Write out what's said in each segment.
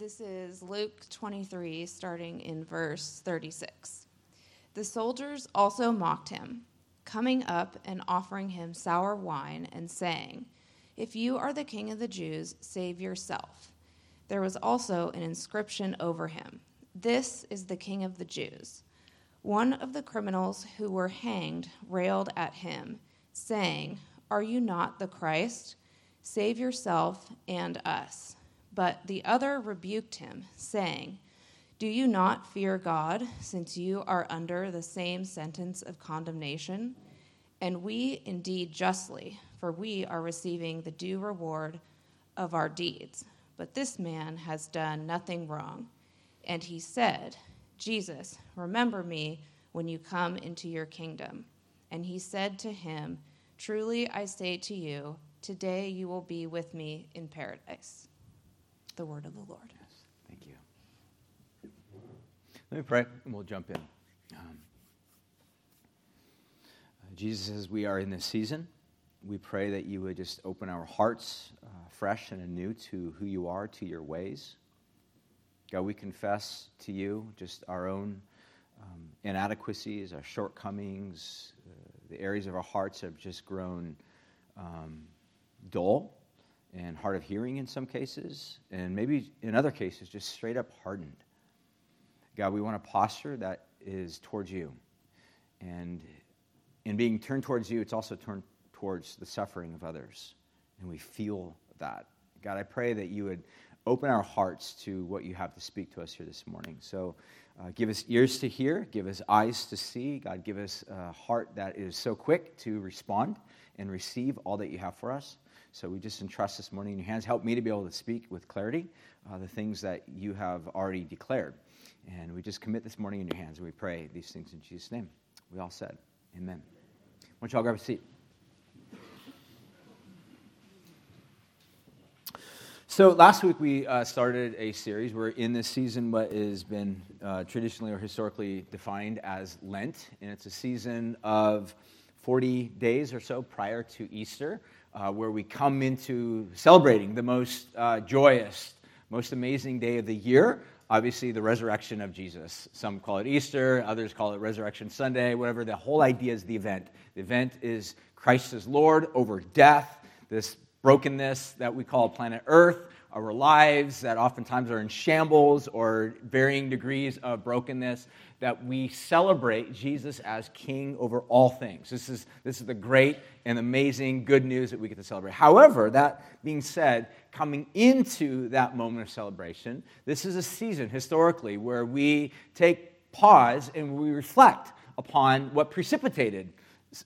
This is Luke 23, starting in verse 36. The soldiers also mocked him, coming up and offering him sour wine, and saying, If you are the king of the Jews, save yourself. There was also an inscription over him This is the king of the Jews. One of the criminals who were hanged railed at him, saying, Are you not the Christ? Save yourself and us. But the other rebuked him, saying, Do you not fear God, since you are under the same sentence of condemnation? And we indeed justly, for we are receiving the due reward of our deeds. But this man has done nothing wrong. And he said, Jesus, remember me when you come into your kingdom. And he said to him, Truly I say to you, today you will be with me in paradise the word of the Lord. Yes, thank you. Let me pray and we'll jump in. Um, uh, Jesus, as we are in this season, we pray that you would just open our hearts uh, fresh and anew to who you are, to your ways. God, we confess to you just our own um, inadequacies, our shortcomings, uh, the areas of our hearts have just grown um, dull and hard of hearing in some cases, and maybe in other cases, just straight up hardened. God, we want a posture that is towards you. And in being turned towards you, it's also turned towards the suffering of others. And we feel that. God, I pray that you would open our hearts to what you have to speak to us here this morning. So uh, give us ears to hear, give us eyes to see. God, give us a heart that is so quick to respond and receive all that you have for us. So we just entrust this morning in your hands. Help me to be able to speak with clarity uh, the things that you have already declared. And we just commit this morning in your hands. And we pray these things in Jesus' name. We all said, Amen. Why don't y'all grab a seat? So last week we uh, started a series. We're in this season what has been uh, traditionally or historically defined as Lent, and it's a season of 40 days or so prior to Easter, uh, where we come into celebrating the most uh, joyous, most amazing day of the year. Obviously, the resurrection of Jesus. Some call it Easter, others call it Resurrection Sunday, whatever. The whole idea is the event. The event is Christ as Lord over death, this brokenness that we call planet Earth, our lives that oftentimes are in shambles or varying degrees of brokenness that we celebrate Jesus as king over all things. This is, this is the great and amazing good news that we get to celebrate. However, that being said, coming into that moment of celebration, this is a season historically where we take pause and we reflect upon what precipitated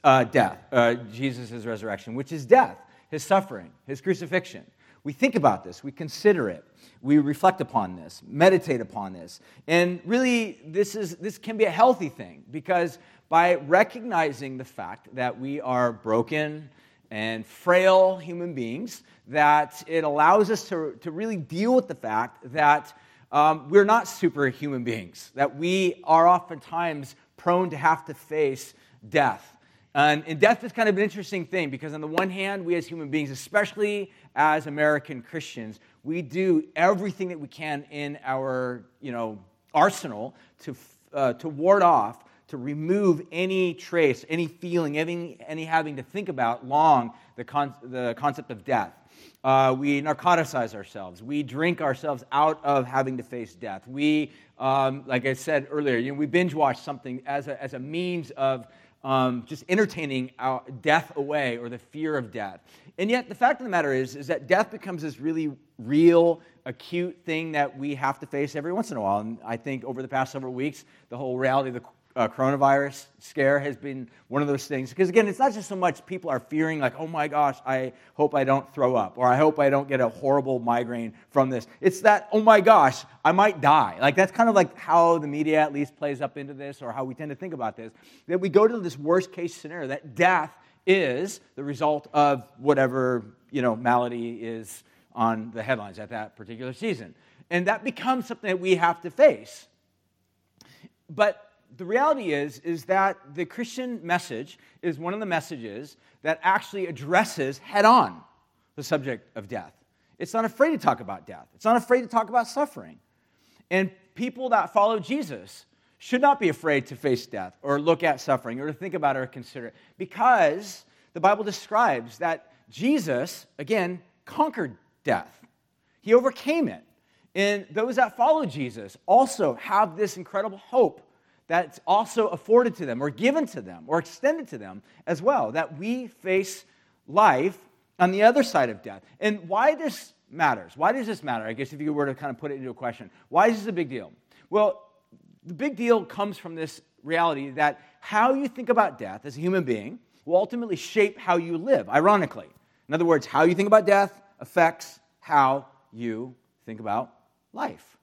uh, death, uh, Jesus' resurrection, which is death, his suffering, his crucifixion. We think about this, we consider it we reflect upon this, meditate upon this. And really, this, is, this can be a healthy thing because by recognizing the fact that we are broken and frail human beings, that it allows us to, to really deal with the fact that um, we're not superhuman beings, that we are oftentimes prone to have to face death. And, and, death is kind of an interesting thing because, on the one hand, we as human beings, especially as American Christians, we do everything that we can in our you know, arsenal to, uh, to ward off, to remove any trace, any feeling, any, any having to think about long the, con- the concept of death. Uh, we narcoticize ourselves. We drink ourselves out of having to face death. We, um, like I said earlier, you know, we binge watch something as a, as a means of um, just entertaining our death away or the fear of death. And yet, the fact of the matter is, is that death becomes this really real, acute thing that we have to face every once in a while. And I think over the past several weeks, the whole reality of the uh, coronavirus scare has been one of those things. Because again, it's not just so much people are fearing, like, oh my gosh, I hope I don't throw up, or I hope I don't get a horrible migraine from this. It's that, oh my gosh, I might die. Like, that's kind of like how the media at least plays up into this, or how we tend to think about this. That we go to this worst case scenario, that death is the result of whatever, you know, malady is on the headlines at that particular season. And that becomes something that we have to face. But the reality is is that the Christian message is one of the messages that actually addresses head on the subject of death. It's not afraid to talk about death. It's not afraid to talk about suffering. And people that follow Jesus should not be afraid to face death or look at suffering or to think about it or consider it because the Bible describes that Jesus, again, conquered death. He overcame it. And those that follow Jesus also have this incredible hope that's also afforded to them or given to them or extended to them as well, that we face life on the other side of death. And why this matters? Why does this matter? I guess if you were to kind of put it into a question, why is this a big deal? Well, the big deal comes from this reality that how you think about death as a human being will ultimately shape how you live, ironically. In other words, how you think about death affects how you think about life.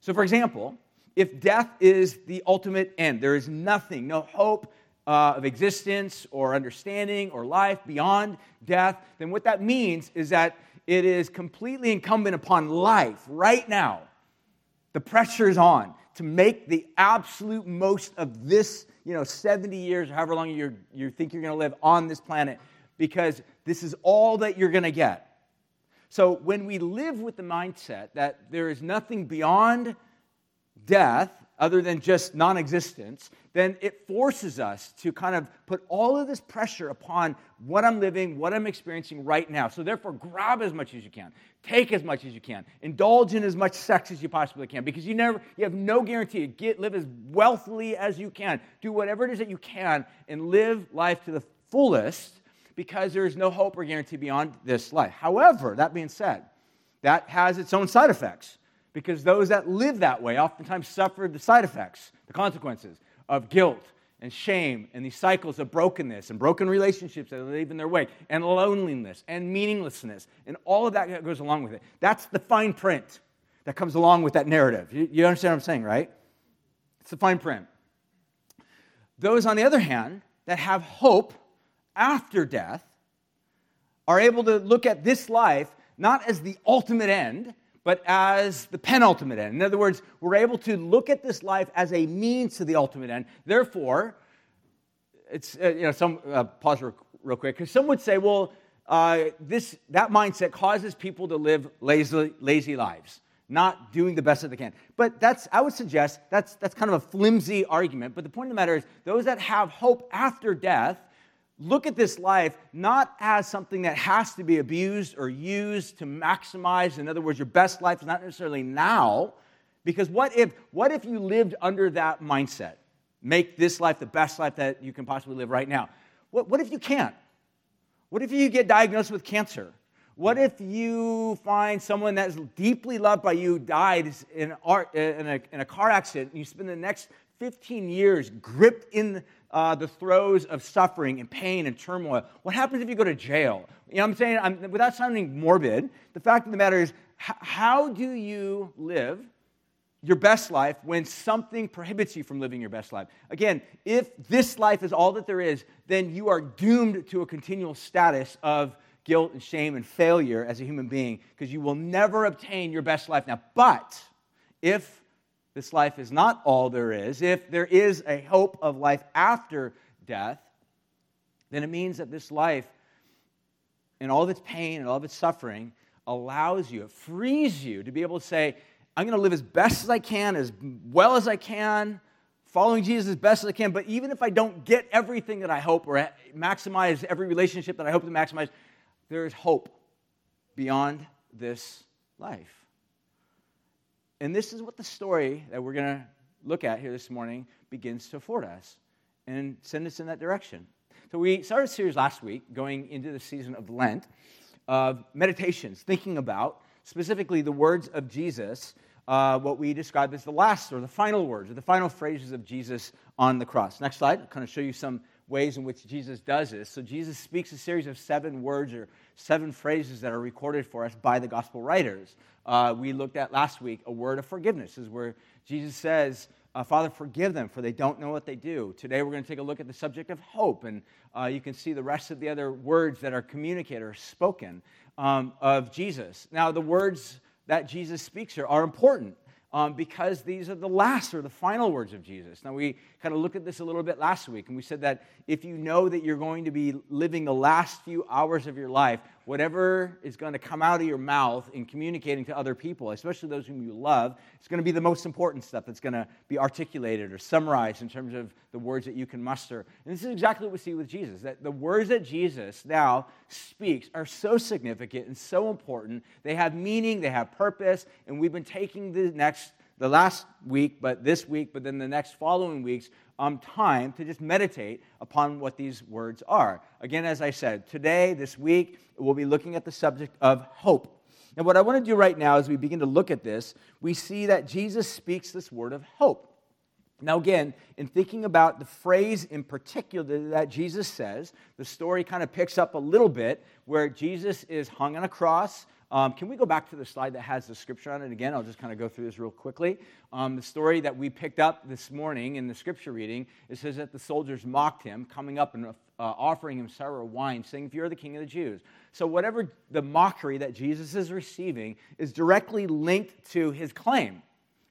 So, for example, if death is the ultimate end, there is nothing, no hope uh, of existence or understanding or life beyond death, then what that means is that it is completely incumbent upon life right now. The pressure is on to make the absolute most of this, you know, 70 years or however long you you think you're going to live on this planet because this is all that you're going to get. So when we live with the mindset that there is nothing beyond death other than just non existence, then it forces us to kind of put all of this pressure upon what I'm living, what I'm experiencing right now. So, therefore, grab as much as you can, take as much as you can, indulge in as much sex as you possibly can, because you never, you have no guarantee. Get, live as wealthily as you can, do whatever it is that you can, and live life to the fullest because there is no hope or guarantee beyond this life. However, that being said, that has its own side effects because those that live that way oftentimes suffer the side effects, the consequences of guilt and shame and these cycles of brokenness and broken relationships that live in their way and loneliness and meaninglessness and all of that goes along with it. That's the fine print that comes along with that narrative. You, you understand what I'm saying, right? It's the fine print. Those, on the other hand, that have hope after death are able to look at this life not as the ultimate end, but as the penultimate end. In other words, we're able to look at this life as a means to the ultimate end. Therefore, it's, uh, you know, some, uh, pause real, real quick, because some would say, well, uh, this, that mindset causes people to live lazy, lazy lives, not doing the best that they can. But that's, I would suggest, that's, that's kind of a flimsy argument. But the point of the matter is, those that have hope after death look at this life not as something that has to be abused or used to maximize in other words your best life is not necessarily now because what if what if you lived under that mindset? Make this life the best life that you can possibly live right now. What, what if you can't? What if you get diagnosed with cancer? What if you find someone that's deeply loved by you died in, in, a, in a car accident and you spend the next 15 years gripped in uh, the throes of suffering and pain and turmoil? What happens if you go to jail? You know what I'm saying? I'm, without sounding morbid, the fact of the matter is, h- how do you live your best life when something prohibits you from living your best life? Again, if this life is all that there is, then you are doomed to a continual status of guilt and shame and failure as a human being because you will never obtain your best life. Now, but if this life is not all there is, if there is a hope of life after death, then it means that this life, in all of its pain and all of its suffering, allows you, it frees you to be able to say, I'm going to live as best as I can, as well as I can, following Jesus as best as I can. But even if I don't get everything that I hope or maximize every relationship that I hope to maximize, there is hope beyond this life. And this is what the story that we're going to look at here this morning begins to afford us and send us in that direction. So, we started a series last week going into the season of Lent of meditations, thinking about specifically the words of Jesus, uh, what we describe as the last or the final words or the final phrases of Jesus on the cross. Next slide, I'll kind of show you some ways in which Jesus does this. So, Jesus speaks a series of seven words or seven phrases that are recorded for us by the gospel writers uh, we looked at last week, a word of forgiveness, is where Jesus says, uh, Father, forgive them, for they don't know what they do. Today we're going to take a look at the subject of hope, and uh, you can see the rest of the other words that are communicated or spoken um, of Jesus. Now, the words that Jesus speaks here are important. Um, because these are the last or the final words of Jesus. Now, we kind of looked at this a little bit last week, and we said that if you know that you're going to be living the last few hours of your life, whatever is going to come out of your mouth in communicating to other people, especially those whom you love, it's going to be the most important stuff that's going to be articulated or summarized in terms of the words that you can muster. And this is exactly what we see with Jesus that the words that Jesus now speaks are so significant and so important. They have meaning, they have purpose, and we've been taking the next the last week, but this week, but then the next following weeks, um, time to just meditate upon what these words are. Again, as I said, today, this week, we'll be looking at the subject of hope. And what I want to do right now as we begin to look at this, we see that Jesus speaks this word of hope. Now, again, in thinking about the phrase in particular that Jesus says, the story kind of picks up a little bit where Jesus is hung on a cross um, can we go back to the slide that has the scripture on it again? I'll just kind of go through this real quickly. Um, the story that we picked up this morning in the scripture reading, it says that the soldiers mocked him, coming up and uh, offering him sour wine, saying, If you're the king of the Jews. So, whatever the mockery that Jesus is receiving is directly linked to his claim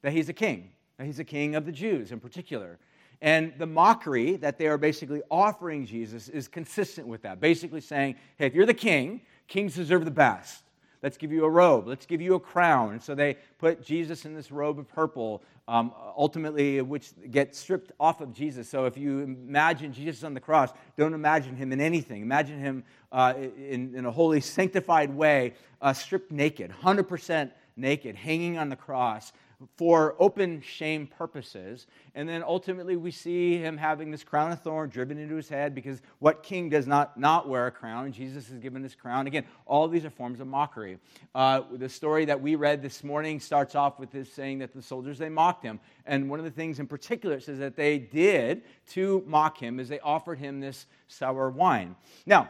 that he's a king, that he's a king of the Jews in particular. And the mockery that they are basically offering Jesus is consistent with that. Basically saying, hey, if you're the king, kings deserve the best. Let's give you a robe. Let's give you a crown. And so they put Jesus in this robe of purple, um, ultimately, which gets stripped off of Jesus. So if you imagine Jesus on the cross, don't imagine him in anything. Imagine him uh, in, in, a holy, sanctified way, uh, stripped naked, 100% naked, hanging on the cross, for open shame purposes. And then ultimately, we see him having this crown of thorn driven into his head because what king does not not wear a crown? Jesus is given this crown. Again, all these are forms of mockery. Uh, the story that we read this morning starts off with this saying that the soldiers they mocked him. And one of the things in particular it says that they did to mock him is they offered him this sour wine. Now,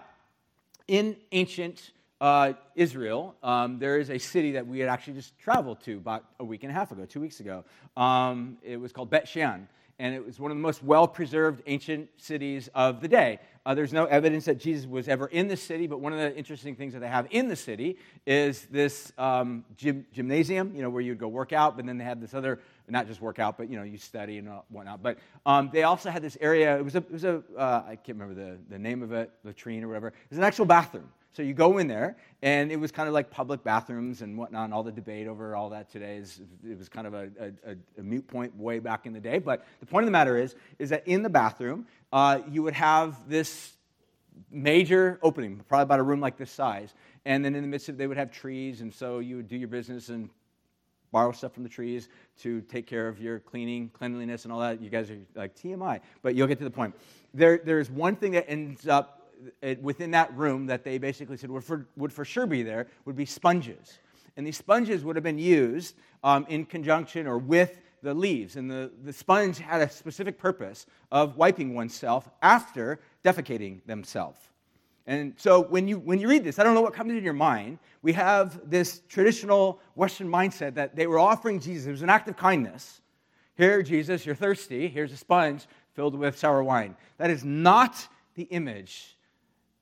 in ancient uh, Israel, um, there is a city that we had actually just traveled to about a week and a half ago, two weeks ago. Um, it was called Bet Shean, and it was one of the most well preserved ancient cities of the day. Uh, there's no evidence that Jesus was ever in the city, but one of the interesting things that they have in the city is this um, gym, gymnasium, you know, where you'd go work out, but then they had this other, not just work out, but, you know, you study and whatnot. But um, they also had this area, it was a, it was a uh, I can't remember the, the name of it, latrine or whatever. It was an actual bathroom. So you go in there, and it was kind of like public bathrooms and whatnot, and all the debate over all that today is it was kind of a, a, a mute point way back in the day. But the point of the matter is, is that in the bathroom, uh, you would have this major opening, probably about a room like this size, and then in the midst of it, they would have trees, and so you would do your business and borrow stuff from the trees to take care of your cleaning, cleanliness, and all that. You guys are like TMI, but you'll get to the point. There, there's one thing that ends up within that room that they basically said would for, would for sure be there would be sponges. And these sponges would have been used um, in conjunction or with the leaves. And the, the sponge had a specific purpose of wiping oneself after defecating themselves. And so when you, when you read this, I don't know what comes in your mind. We have this traditional Western mindset that they were offering Jesus. It was an act of kindness. Here, Jesus, you're thirsty. Here's a sponge filled with sour wine. That is not the image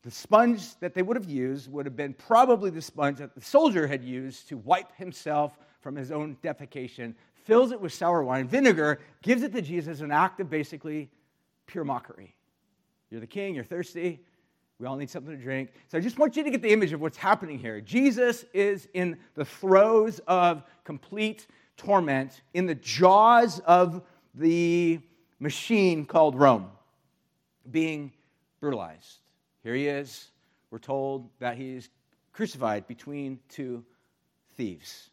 the sponge that they would have used would have been probably the sponge that the soldier had used to wipe himself from his own defecation, fills it with sour wine, vinegar, gives it to Jesus, an act of basically pure mockery. You're the king, you're thirsty, we all need something to drink. So I just want you to get the image of what's happening here. Jesus is in the throes of complete torment, in the jaws of the machine called Rome, being brutalized. Here he is. We're told that he's crucified between two thieves.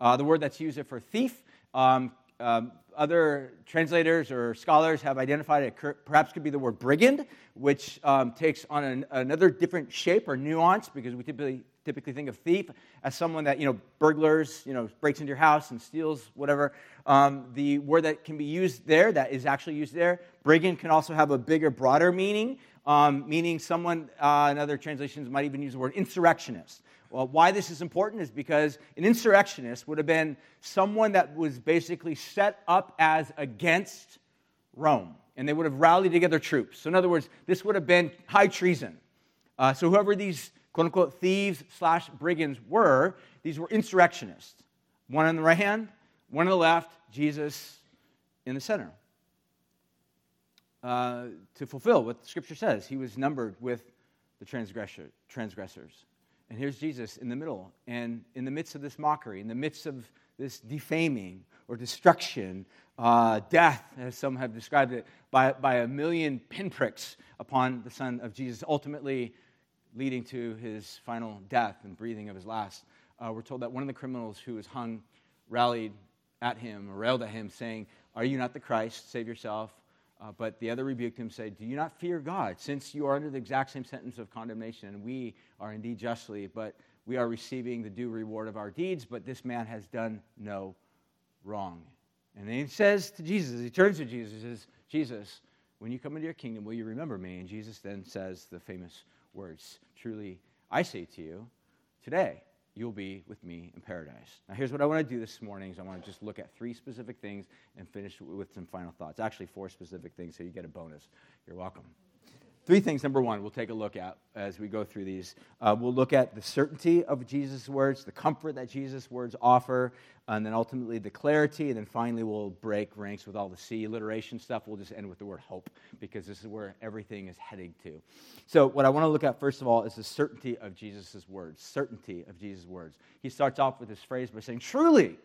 Uh, the word that's used for thief, um, um, other translators or scholars have identified it perhaps could be the word brigand, which um, takes on an, another different shape or nuance because we typically typically think of thief as someone that you know burglars you know breaks into your house and steals whatever um, the word that can be used there that is actually used there brigand can also have a bigger broader meaning um, meaning someone, uh, in other translations, might even use the word insurrectionist. Well, why this is important is because an insurrectionist would have been someone that was basically set up as against Rome, and they would have rallied together troops. So, in other words, this would have been high treason. Uh, so, whoever these quote unquote thieves slash brigands were, these were insurrectionists. One on the right hand, one on the left, Jesus in the center. Uh, to fulfill what the scripture says. He was numbered with the transgressor, transgressors. And here's Jesus in the middle. And in the midst of this mockery, in the midst of this defaming or destruction, uh, death, as some have described it, by, by a million pinpricks upon the Son of Jesus, ultimately leading to his final death and breathing of his last. Uh, we're told that one of the criminals who was hung rallied at him or railed at him, saying, Are you not the Christ? Save yourself. Uh, but the other rebuked him, saying, Do you not fear God, since you are under the exact same sentence of condemnation, and we are indeed justly, but we are receiving the due reward of our deeds, but this man has done no wrong. And then he says to Jesus, he turns to Jesus, says, Jesus, when you come into your kingdom, will you remember me? And Jesus then says the famous words, Truly, I say to you, today you'll be with me in paradise. Now, here's what I want to do this morning is I want to just look at three specific things and finish with some final thoughts. Actually, four specific things, so you get a bonus. You're welcome. Three things, number one, we'll take a look at as we go through these. Uh, we'll look at the certainty of Jesus' words, the comfort that Jesus' words offer, and then ultimately the clarity, and then finally we'll break ranks with all the C alliteration stuff. We'll just end with the word hope because this is where everything is heading to. So, what I want to look at first of all is the certainty of Jesus' words. Certainty of Jesus' words. He starts off with this phrase by saying, Truly.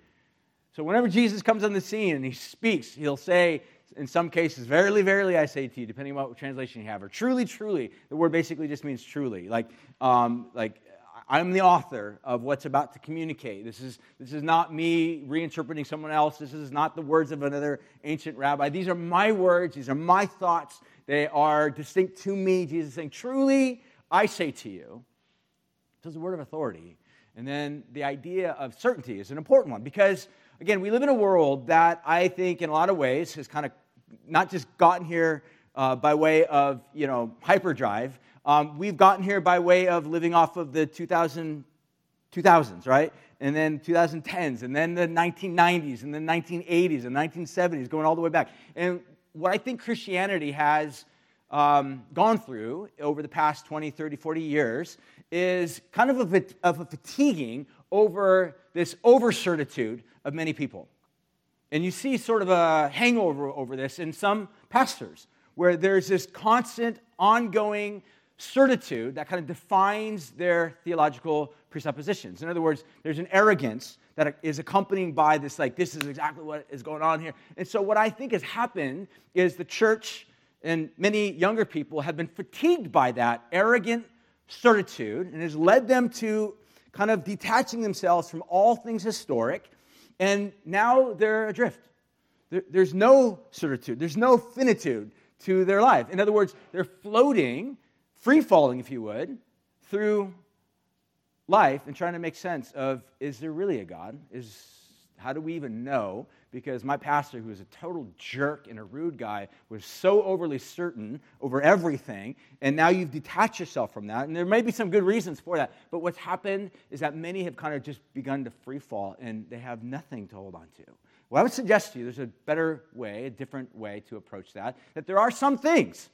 So, whenever Jesus comes on the scene and he speaks, he'll say, in some cases, verily, verily, I say to you, depending on what translation you have, or truly, truly. The word basically just means truly. Like, um, like I'm the author of what's about to communicate. This is, this is not me reinterpreting someone else. This is not the words of another ancient rabbi. These are my words. These are my thoughts. They are distinct to me. Jesus saying, Truly, I say to you. This is a word of authority. And then the idea of certainty is an important one because again, we live in a world that I think, in a lot of ways, has kind of not just gotten here uh, by way of you know hyperdrive. Um, we've gotten here by way of living off of the 2000, 2000s, right? And then 2010s, and then the 1990s, and the 1980s, and 1970s, going all the way back. And what I think Christianity has um, gone through over the past 20, 30, 40 years is kind of a, of a fatiguing over this over certitude of many people. And you see sort of a hangover over this in some pastors, where there's this constant, ongoing certitude that kind of defines their theological presuppositions. In other words, there's an arrogance that is accompanied by this, like, this is exactly what is going on here. And so, what I think has happened is the church and many younger people have been fatigued by that arrogant certitude and has led them to kind of detaching themselves from all things historic and now they're adrift. There's no certitude, there's no finitude to their life. In other words, they're floating, free falling, if you would, through life and trying to make sense of is there really a God? Is how do we even know? Because my pastor, who was a total jerk and a rude guy, was so overly certain over everything, and now you've detached yourself from that. And there may be some good reasons for that, but what's happened is that many have kind of just begun to free fall and they have nothing to hold on to. Well, I would suggest to you there's a better way, a different way to approach that, that there are some things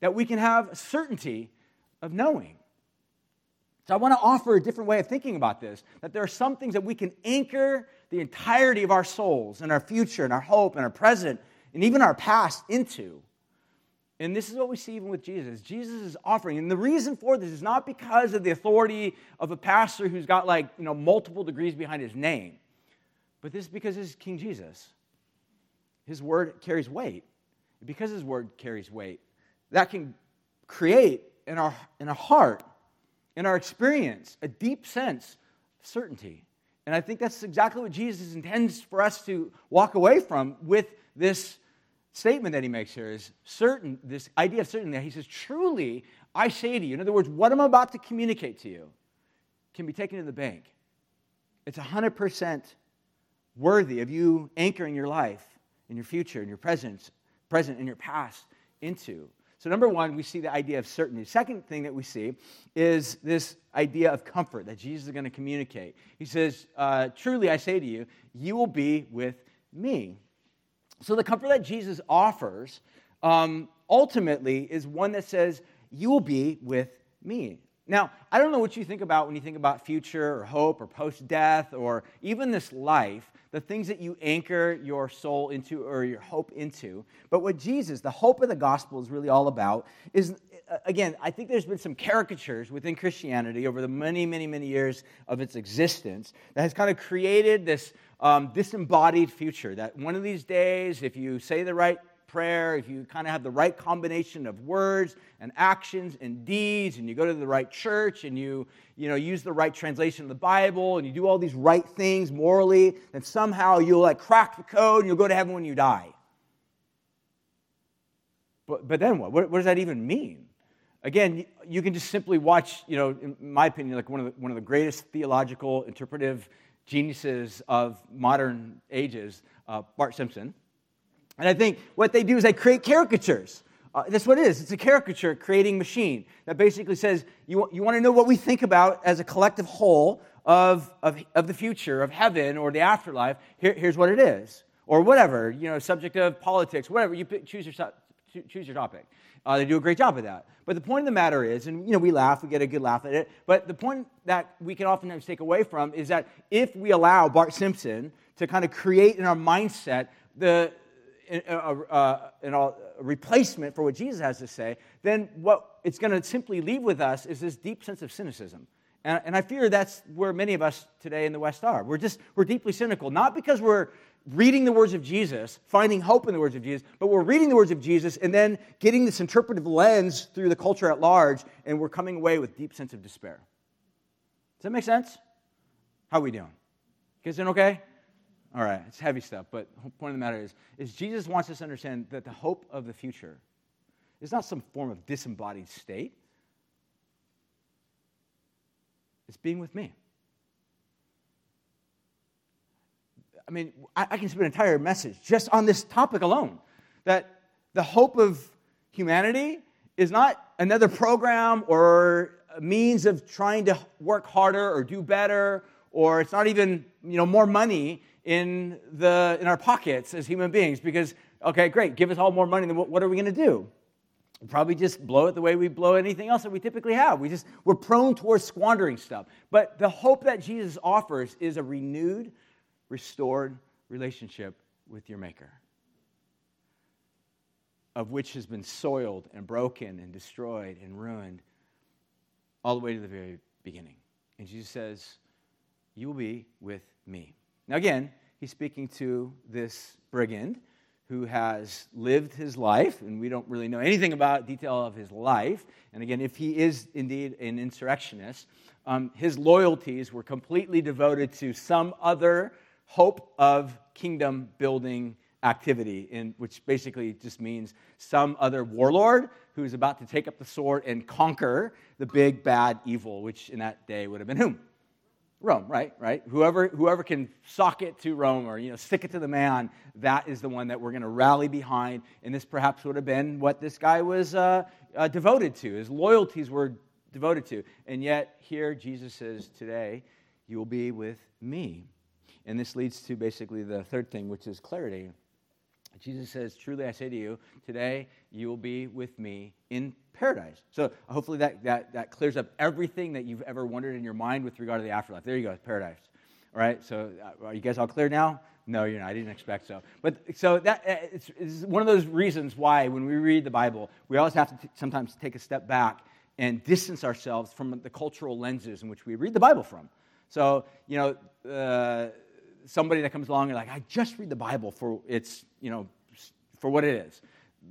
that we can have certainty of knowing. So I want to offer a different way of thinking about this that there are some things that we can anchor the entirety of our souls and our future and our hope and our present and even our past into. And this is what we see even with Jesus. Jesus is offering, and the reason for this is not because of the authority of a pastor who's got like, you know, multiple degrees behind his name, but this is because this is King Jesus. His word carries weight. Because his word carries weight, that can create in our, in our heart in our experience, a deep sense of certainty. And I think that's exactly what Jesus intends for us to walk away from with this statement that he makes here is certain, this idea of certainty. That he says, Truly, I say to you, in other words, what I'm about to communicate to you can be taken to the bank. It's 100% worthy of you anchoring your life and your future and your present, present and your past into. So, number one, we see the idea of certainty. Second thing that we see is this idea of comfort that Jesus is going to communicate. He says, uh, Truly, I say to you, you will be with me. So, the comfort that Jesus offers um, ultimately is one that says, You will be with me. Now, I don't know what you think about when you think about future or hope or post death or even this life, the things that you anchor your soul into or your hope into. But what Jesus, the hope of the gospel, is really all about is, uh, again, I think there's been some caricatures within Christianity over the many, many, many years of its existence that has kind of created this um, disembodied future that one of these days, if you say the right prayer, if you kind of have the right combination of words and actions and deeds, and you go to the right church and you, you know, use the right translation of the Bible and you do all these right things morally, then somehow you'll like crack the code and you'll go to heaven when you die. But, but then what? what? What does that even mean? Again, you can just simply watch, you know, in my opinion, like one of the, one of the greatest theological, interpretive geniuses of modern ages, uh, Bart Simpson and I think what they do is they create caricatures. Uh, that's what it is. It's a caricature creating machine that basically says you, you want to know what we think about as a collective whole of, of, of the future, of heaven or the afterlife. Here, here's what it is. Or whatever, you know, subject of politics, whatever. You pick, choose, your, choose your topic. Uh, they do a great job of that. But the point of the matter is, and you know, we laugh, we get a good laugh at it, but the point that we can oftentimes take away from is that if we allow Bart Simpson to kind of create in our mindset the, a, a, uh, uh, a, replacement for what Jesus has to say, then what it's going to simply leave with us is this deep sense of cynicism. And, and I fear that's where many of us today in the West are. We're just, we're deeply cynical, not because we're reading the words of Jesus, finding hope in the words of Jesus, but we're reading the words of Jesus and then getting this interpretive lens through the culture at large, and we're coming away with deep sense of despair. Does that make sense? How are we doing? You guys doing okay? All right, it's heavy stuff, but the point of the matter is, is Jesus wants us to understand that the hope of the future is not some form of disembodied state. It's being with me. I mean, I, I can spend an entire message just on this topic alone. That the hope of humanity is not another program or a means of trying to work harder or do better, or it's not even you know more money in, the, in our pockets as human beings because, okay, great, give us all more money, then what, what are we going to do? We'll probably just blow it the way we blow anything else that we typically have. We just, we're prone towards squandering stuff. But the hope that Jesus offers is a renewed, restored relationship with your Maker, of which has been soiled and broken and destroyed and ruined all the way to the very beginning. And Jesus says, You will be with me. Now, again, he's speaking to this brigand who has lived his life, and we don't really know anything about detail of his life. And again, if he is indeed an insurrectionist, um, his loyalties were completely devoted to some other hope of kingdom building activity, in, which basically just means some other warlord who is about to take up the sword and conquer the big bad evil, which in that day would have been whom? Rome, right? Right? Whoever, whoever can sock it to Rome or you know, stick it to the man, that is the one that we're going to rally behind. And this perhaps would have been what this guy was uh, uh, devoted to. His loyalties were devoted to. And yet, here Jesus says, Today, you will be with me. And this leads to basically the third thing, which is clarity. Jesus says, Truly I say to you, today you will be with me in paradise. So hopefully that, that, that clears up everything that you've ever wondered in your mind with regard to the afterlife. There you go, paradise. All right, so uh, are you guys all clear now? No, you're not. I didn't expect so. But so that uh, it's, it's one of those reasons why when we read the Bible, we always have to t- sometimes take a step back and distance ourselves from the cultural lenses in which we read the Bible from. So, you know, uh, somebody that comes along and like, I just read the Bible for its, you know, for what it is.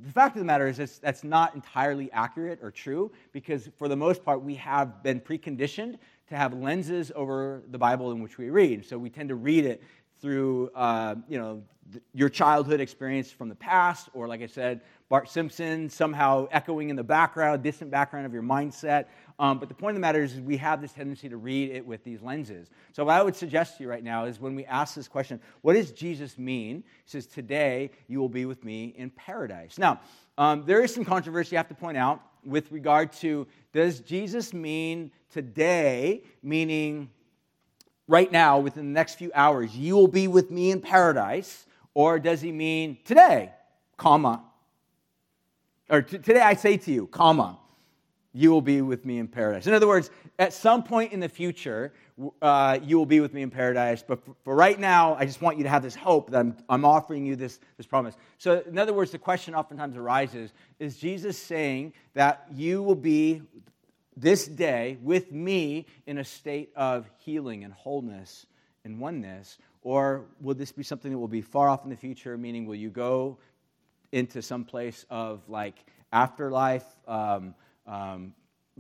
The fact of the matter is that's not entirely accurate or true because for the most part we have been preconditioned to have lenses over the bible in which we read. So we tend to read it through uh, you know th- your childhood experience from the past or like i said bart simpson somehow echoing in the background distant background of your mindset um, but the point of the matter is, is, we have this tendency to read it with these lenses. So, what I would suggest to you right now is when we ask this question, what does Jesus mean? He says, Today you will be with me in paradise. Now, um, there is some controversy I have to point out with regard to does Jesus mean today, meaning right now, within the next few hours, you will be with me in paradise? Or does he mean today, comma? Or today I say to you, comma you will be with me in paradise. In other words, at some point in the future, uh, you will be with me in paradise. But for, for, right now, I just want you to have this hope that I'm, I'm offering you this, this promise. So, in other words, the question oftentimes arises is Jesus saying that you will be this day with me in a state of healing and wholeness and oneness? Or will this be something that will be far off in the future, meaning will you go into some place of like afterlife? Um, um,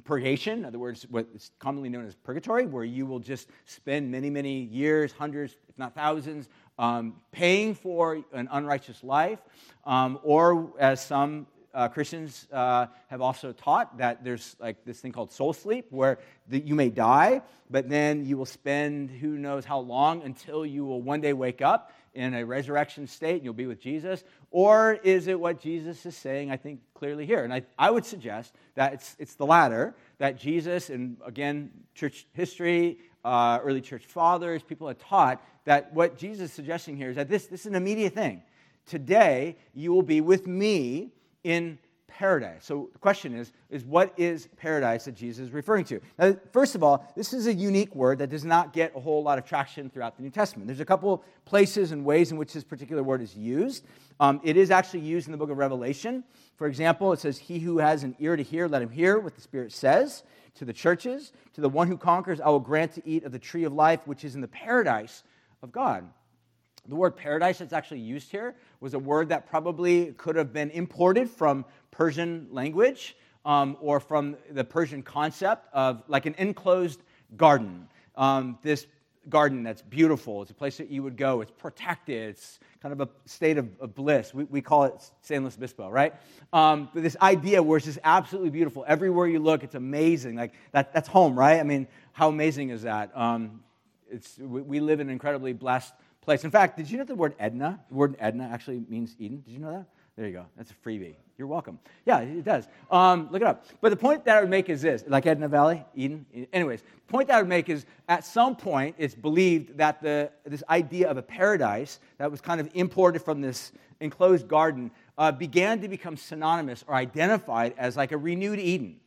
purgation, in other words, what is commonly known as purgatory, where you will just spend many, many years, hundreds, if not thousands, um, paying for an unrighteous life, um, or as some uh, Christians uh, have also taught that there's like this thing called soul sleep, where the, you may die, but then you will spend who knows how long until you will one day wake up in a resurrection state and you'll be with Jesus? Or is it what Jesus is saying, I think, clearly here? And I, I would suggest that it's, it's the latter, that Jesus, and again, church history, uh, early church fathers, people have taught that what Jesus is suggesting here is that this, this is an immediate thing. Today, you will be with me in paradise. So the question is, is what is paradise that Jesus is referring to? Now, first of all, this is a unique word that does not get a whole lot of traction throughout the New Testament. There's a couple places and ways in which this particular word is used. Um, it is actually used in the book of Revelation. For example, it says, He who has an ear to hear, let him hear what the Spirit says to the churches. To the one who conquers, I will grant to eat of the tree of life, which is in the paradise of God. The word paradise that's actually used here was a word that probably could have been imported from Persian language um, or from the Persian concept of like an enclosed garden. Um, this garden that's beautiful. It's a place that you would go. It's protected. It's kind of a state of, of bliss. We, we, call it San Luis Obispo, right? Um, but this idea where it's just absolutely beautiful. Everywhere you look, it's amazing. Like that, that's home, right? I mean, how amazing is that? Um, we, we, live in an incredibly blessed place. In fact, did you know the word Edna? The word Edna actually means Eden. Did you know that? There you go. That's a freebie. You're welcome. Yeah, it does. Um, look it up. But the point that I would make is this like Edna Valley, Eden. Anyways, the point that I would make is at some point it's believed that the, this idea of a paradise that was kind of imported from this enclosed garden uh, began to become synonymous or identified as like a renewed Eden.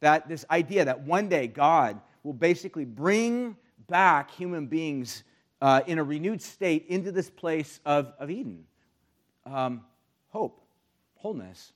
That this idea that one day God will basically bring back human beings uh, in a renewed state into this place of, of Eden. Um, hope, wholeness.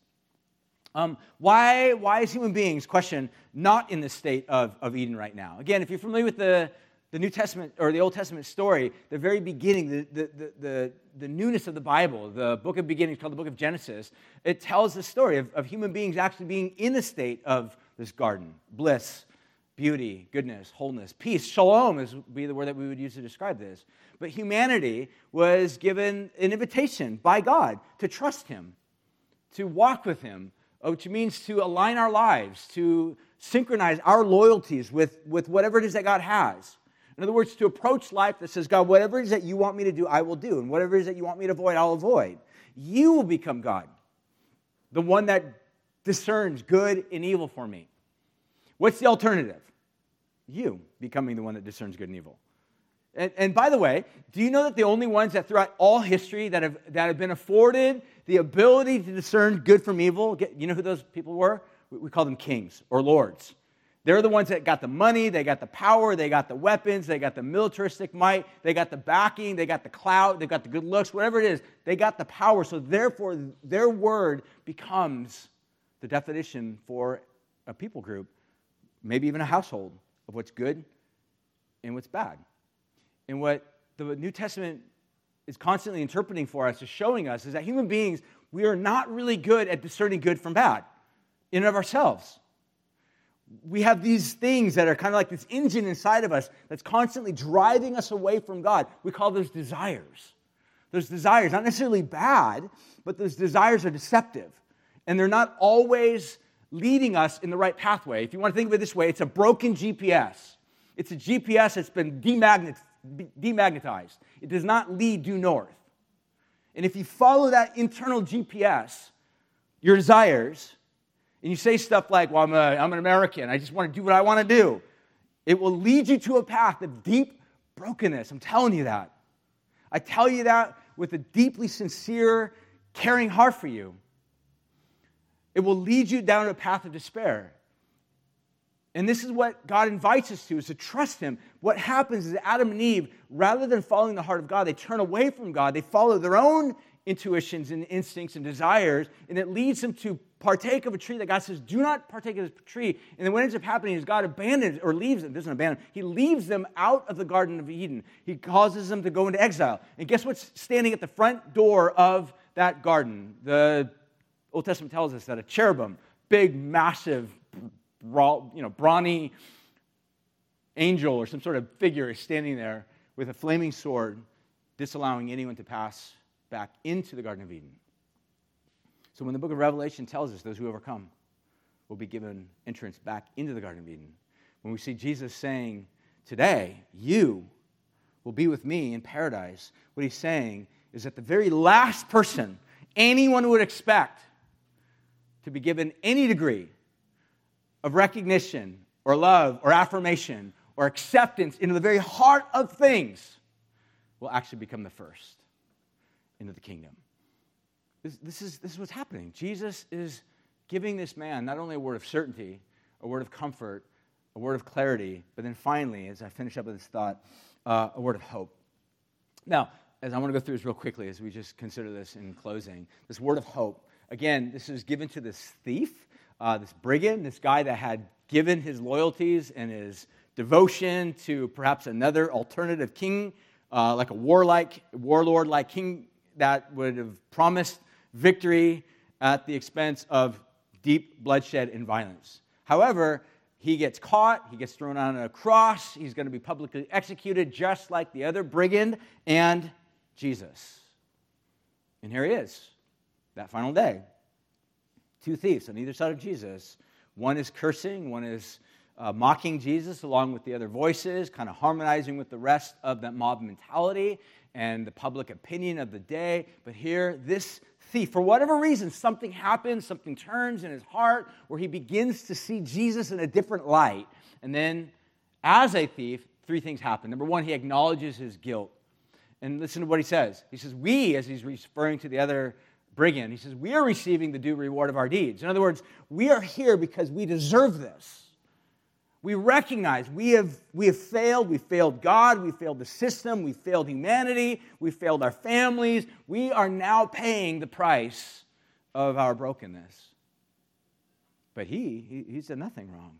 Um, why, why is human beings, question, not in the state of, of Eden right now? Again, if you're familiar with the, the New Testament or the Old Testament story, the very beginning, the, the, the, the, the newness of the Bible, the book of beginnings called the book of Genesis, it tells the story of, of human beings actually being in a state of this garden, bliss, beauty, goodness, wholeness, peace. Shalom is be the word that we would use to describe this. But humanity was given an invitation by God to trust Him, to walk with Him, uh, which means to align our lives, to synchronize our loyalties with, with whatever it is that God has. In other words, to approach life that says, God, whatever it is that you want me to do, I will do. And whatever it is that you want me to avoid, I'll avoid. You will become God, the one that discerns good and evil for me. What's the alternative? You becoming the one that discerns good and evil. And, and, by the way, do you know that the only ones that throughout all history that have, that have been afforded the ability to discern good from evil, get, you know who those people were? We, we call them kings or lords. They're the ones that got the money, they got the power, they got the weapons, they got the militaristic might, they got the backing, they got the clout, they got the good looks, whatever it is, they got the power. So therefore, their word becomes the definition for a people group, maybe even a household of what's good and what's bad. And what the New Testament is constantly interpreting for us, is showing us, is that human beings, we are not really good at discerning good from bad in and of ourselves. We have these things that are kind of like this engine inside of us that's constantly driving us away from God. We call those desires. Those desires, not necessarily bad, but those desires are deceptive. And they're not always leading us in the right pathway. If you want to think of it this way, it's a broken GPS. It's a GPS that's been demagnetized. It does not lead due north. And if you follow that internal GPS, your desires, and you say stuff like, Well, I'm, a, I'm an American, I just want to do what I want to do, it will lead you to a path of deep brokenness. I'm telling you that. I tell you that with a deeply sincere, caring heart for you it will lead you down a path of despair. And this is what God invites us to, is to trust him. What happens is Adam and Eve, rather than following the heart of God, they turn away from God. They follow their own intuitions and instincts and desires, and it leads them to partake of a tree that God says, do not partake of this tree. And then what ends up happening is God abandons or leaves them, doesn't abandon, he leaves them out of the Garden of Eden. He causes them to go into exile. And guess what's standing at the front door of that garden? The Old Testament tells us that a cherubim, big, massive, you know, brawny angel or some sort of figure is standing there with a flaming sword, disallowing anyone to pass back into the Garden of Eden. So when the book of Revelation tells us those who overcome will be given entrance back into the Garden of Eden, when we see Jesus saying, Today, you will be with me in paradise, what he's saying is that the very last person anyone would expect to be given any degree of recognition or love or affirmation or acceptance into the very heart of things will actually become the first into the kingdom. This, this, is, this is what's happening. Jesus is giving this man not only a word of certainty, a word of comfort, a word of clarity, but then finally, as I finish up with this thought, uh, a word of hope. Now, as I want to go through this real quickly as we just consider this in closing, this word of hope. Again, this is given to this thief uh, this brigand, this guy that had given his loyalties and his devotion to perhaps another alternative king, uh, like a warlike, warlord like king that would have promised victory at the expense of deep bloodshed and violence. However, he gets caught, he gets thrown on a cross, he's going to be publicly executed just like the other brigand and Jesus. And here he is, that final day two thieves on either side of Jesus. One is cursing, one is uh, mocking Jesus along with the other voices, kind of harmonizing with the rest of that mob mentality and the public opinion of the day. But here, this thief, for whatever reason, something happens, something turns in his heart where he begins to see Jesus in a different light. And then, as a thief, three things happen. Number one, he acknowledges his guilt. And listen to what he says. He says, We, as he's referring to the other brigand. He says, We are receiving the due reward of our deeds. In other words, we are here because we deserve this. We recognize we have, we have failed. We failed God. We failed the system. We failed humanity. We failed our families. We are now paying the price of our brokenness. But he, he, he said nothing wrong.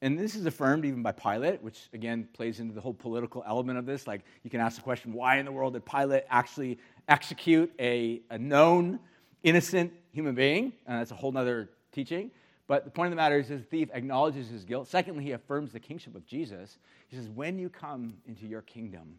And this is affirmed even by Pilate, which again plays into the whole political element of this. Like, you can ask the question why in the world did Pilate actually execute a, a known innocent human being? And that's a whole other teaching. But the point of the matter is, the thief acknowledges his guilt. Secondly, he affirms the kingship of Jesus. He says, When you come into your kingdom,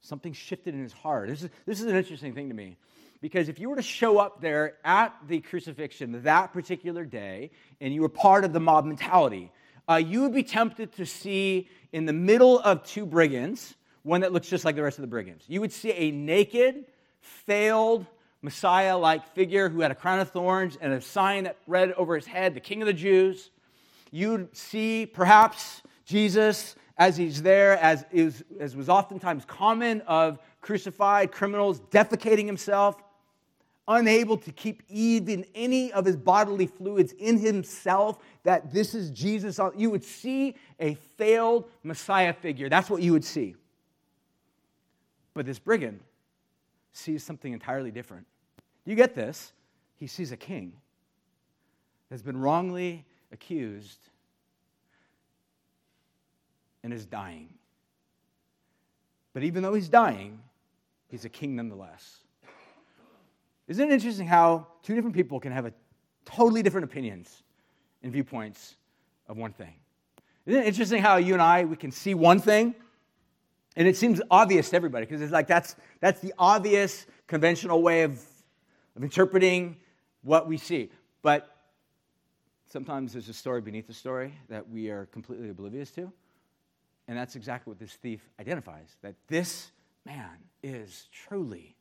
something shifted in his heart. This is, this is an interesting thing to me. Because if you were to show up there at the crucifixion that particular day and you were part of the mob mentality, uh, you would be tempted to see in the middle of two brigands one that looks just like the rest of the brigands. You would see a naked, failed, Messiah like figure who had a crown of thorns and a sign that read over his head, the King of the Jews. You'd see perhaps Jesus as he's there, as, is, as was oftentimes common of crucified criminals, defecating himself unable to keep even any of his bodily fluids in himself, that this is Jesus. You would see a failed Messiah figure. That's what you would see. But this brigand sees something entirely different. You get this? He sees a king that's been wrongly accused and is dying. But even though he's dying, he's a king nonetheless. Isn't it interesting how two different people can have a totally different opinions and viewpoints of one thing? Isn't it interesting how you and I we can see one thing and it seems obvious to everybody because it's like that's that's the obvious conventional way of, of interpreting what we see. But sometimes there's a story beneath the story that we are completely oblivious to. And that's exactly what this thief identifies that this man is truly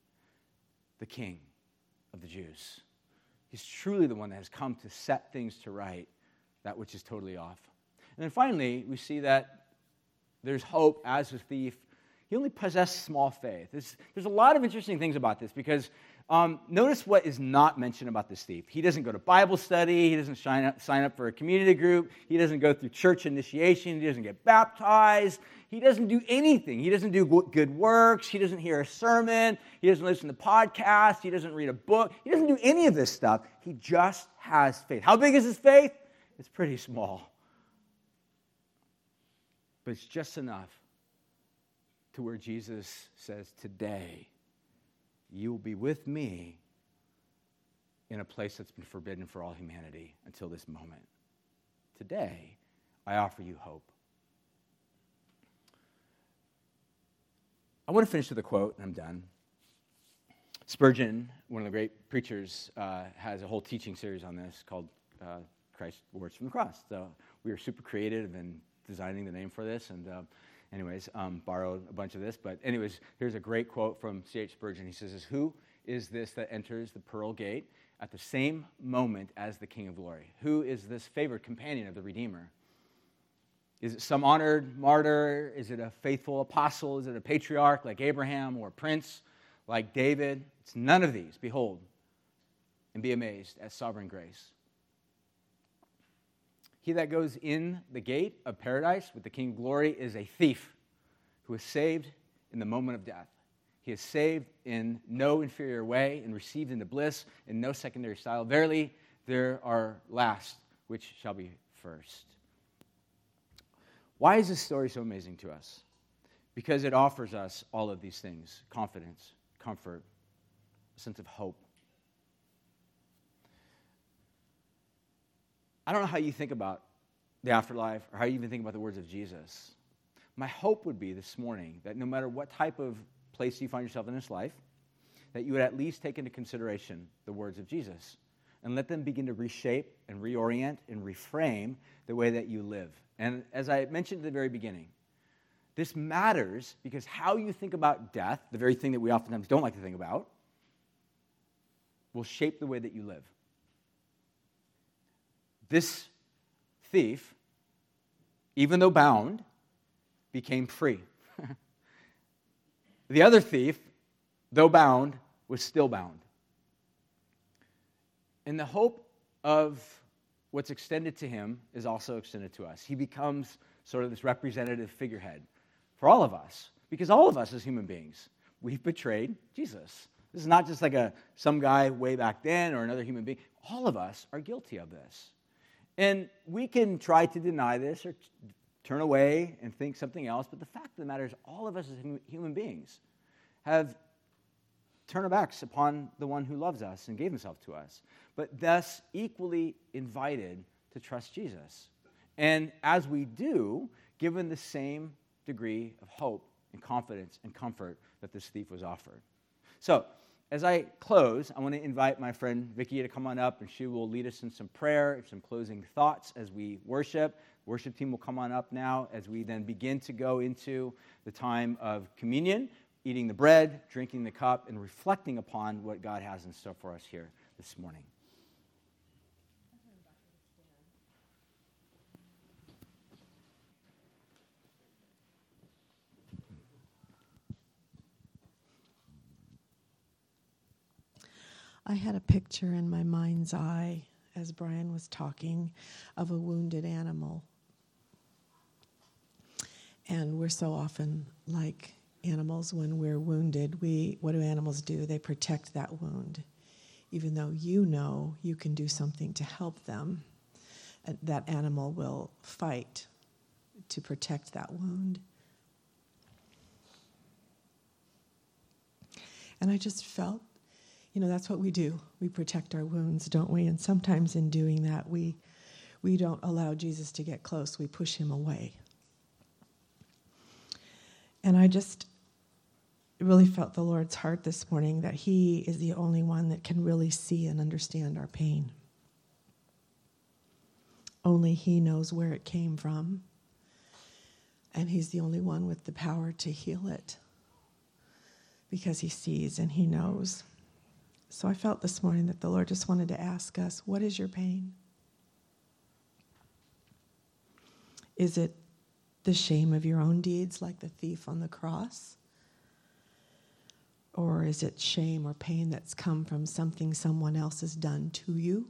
the king of the Jews. He's truly the one that has come to set things to right, that which is totally off. And then finally, we see that there's hope as the thief He only possessed small faith. There's, there's a lot of interesting things about this because um, notice what is not mentioned about this thief. He doesn't go to Bible study. He doesn't up, sign up for a community group. He doesn't go through church initiation. He doesn't get baptized. He doesn't do anything. He doesn't do good works. He doesn't hear a sermon. He doesn't listen to podcasts. He doesn't read a book. He doesn't do any of this stuff. He just has faith. How big is his faith? It's pretty small. But it's just enough to where Jesus says, Today, you will be with me in a place that's been forbidden for all humanity until this moment. Today, I offer you hope. I want to finish with a quote, and I'm done. Spurgeon, one of the great preachers, uh, has a whole teaching series on this called uh, Christ's Words from the Cross. So we were super creative in designing the name for this, and uh, anyways, um, borrowed a bunch of this. But, anyways, here's a great quote from C.H. Spurgeon. He says, Who is this that enters the pearl gate at the same moment as the King of glory? Who is this favored companion of the Redeemer? Is it some honored martyr? Is it a faithful apostle? Is it a patriarch like Abraham or a prince like David? It's none of these. Behold, and be amazed at sovereign grace. He that goes in the gate of paradise with the King of glory is a thief who is saved in the moment of death. He is saved in no inferior way and received into bliss in no secondary style. Verily, there are last which shall be first. Why is this story so amazing to us? Because it offers us all of these things confidence, comfort, a sense of hope. I don't know how you think about the afterlife or how you even think about the words of Jesus. My hope would be this morning that no matter what type of place you find yourself in this life, that you would at least take into consideration the words of Jesus and let them begin to reshape and reorient and reframe the way that you live. And as I mentioned at the very beginning, this matters because how you think about death, the very thing that we oftentimes don't like to think about, will shape the way that you live. This thief, even though bound, became free. the other thief, though bound, was still bound. And the hope of what's extended to him is also extended to us. He becomes sort of this representative figurehead for all of us, because all of us as human beings, we've betrayed Jesus. This is not just like a some guy way back then or another human being. All of us are guilty of this. And we can try to deny this or turn away and think something else, but the fact of the matter is, all of us as hum- human beings have turned our backs upon the one who loves us and gave himself to us, but thus equally invited to trust Jesus. And as we do, given the same degree of hope and confidence and comfort that this thief was offered. So, as I close, I want to invite my friend Vicki to come on up, and she will lead us in some prayer, some closing thoughts as we worship. Worship team will come on up now as we then begin to go into the time of communion, eating the bread, drinking the cup, and reflecting upon what God has in store for us here this morning. I had a picture in my mind's eye as Brian was talking of a wounded animal. And we're so often like animals when we're wounded. We what do animals do? They protect that wound. Even though you know you can do something to help them, that animal will fight to protect that wound. And I just felt you know, that's what we do. We protect our wounds, don't we? And sometimes in doing that, we, we don't allow Jesus to get close, we push him away. And I just really felt the Lord's heart this morning that He is the only one that can really see and understand our pain. Only He knows where it came from, and He's the only one with the power to heal it because He sees and He knows. So I felt this morning that the Lord just wanted to ask us, What is your pain? Is it the shame of your own deeds, like the thief on the cross? Or is it shame or pain that's come from something someone else has done to you?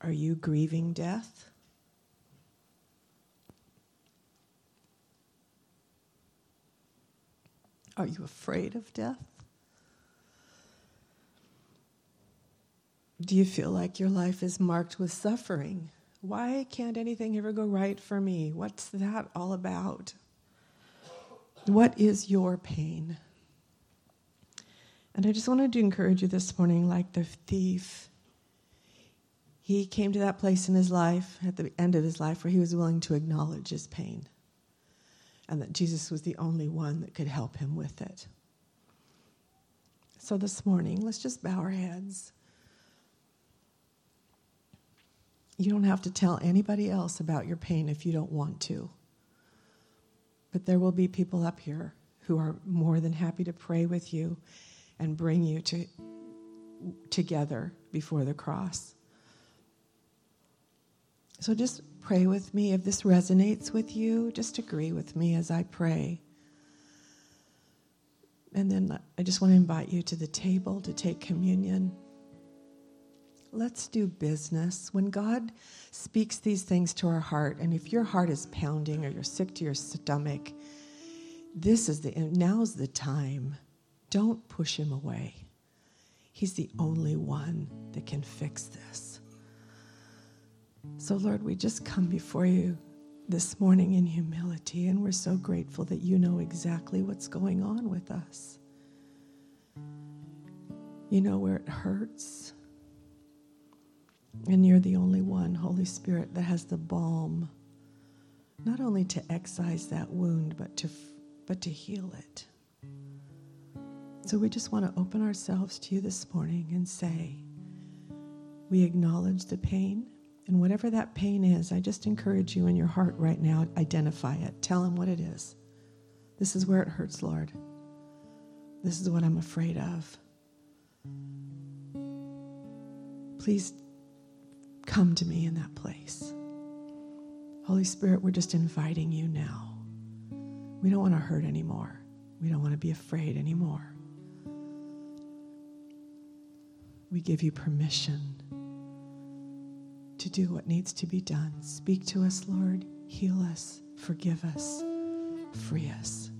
Are you grieving death? Are you afraid of death? Do you feel like your life is marked with suffering? Why can't anything ever go right for me? What's that all about? What is your pain? And I just wanted to encourage you this morning, like the thief. He came to that place in his life, at the end of his life, where he was willing to acknowledge his pain and that Jesus was the only one that could help him with it. So this morning, let's just bow our heads. You don't have to tell anybody else about your pain if you don't want to. But there will be people up here who are more than happy to pray with you and bring you to, together before the cross. So just pray with me. If this resonates with you, just agree with me as I pray. And then I just want to invite you to the table to take communion. Let's do business. When God speaks these things to our heart, and if your heart is pounding or you're sick to your stomach, this is the now's the time. Don't push him away. He's the only one that can fix this. So, Lord, we just come before you this morning in humility, and we're so grateful that you know exactly what's going on with us. You know where it hurts. And you're the only one, Holy Spirit, that has the balm, not only to excise that wound, but to, but to heal it. So we just want to open ourselves to you this morning and say, we acknowledge the pain. And whatever that pain is, I just encourage you in your heart right now, identify it. Tell him what it is. This is where it hurts, Lord. This is what I'm afraid of. Please come to me in that place. Holy Spirit, we're just inviting you now. We don't want to hurt anymore. We don't want to be afraid anymore. We give you permission to do what needs to be done. Speak to us, Lord. Heal us. Forgive us. Free us.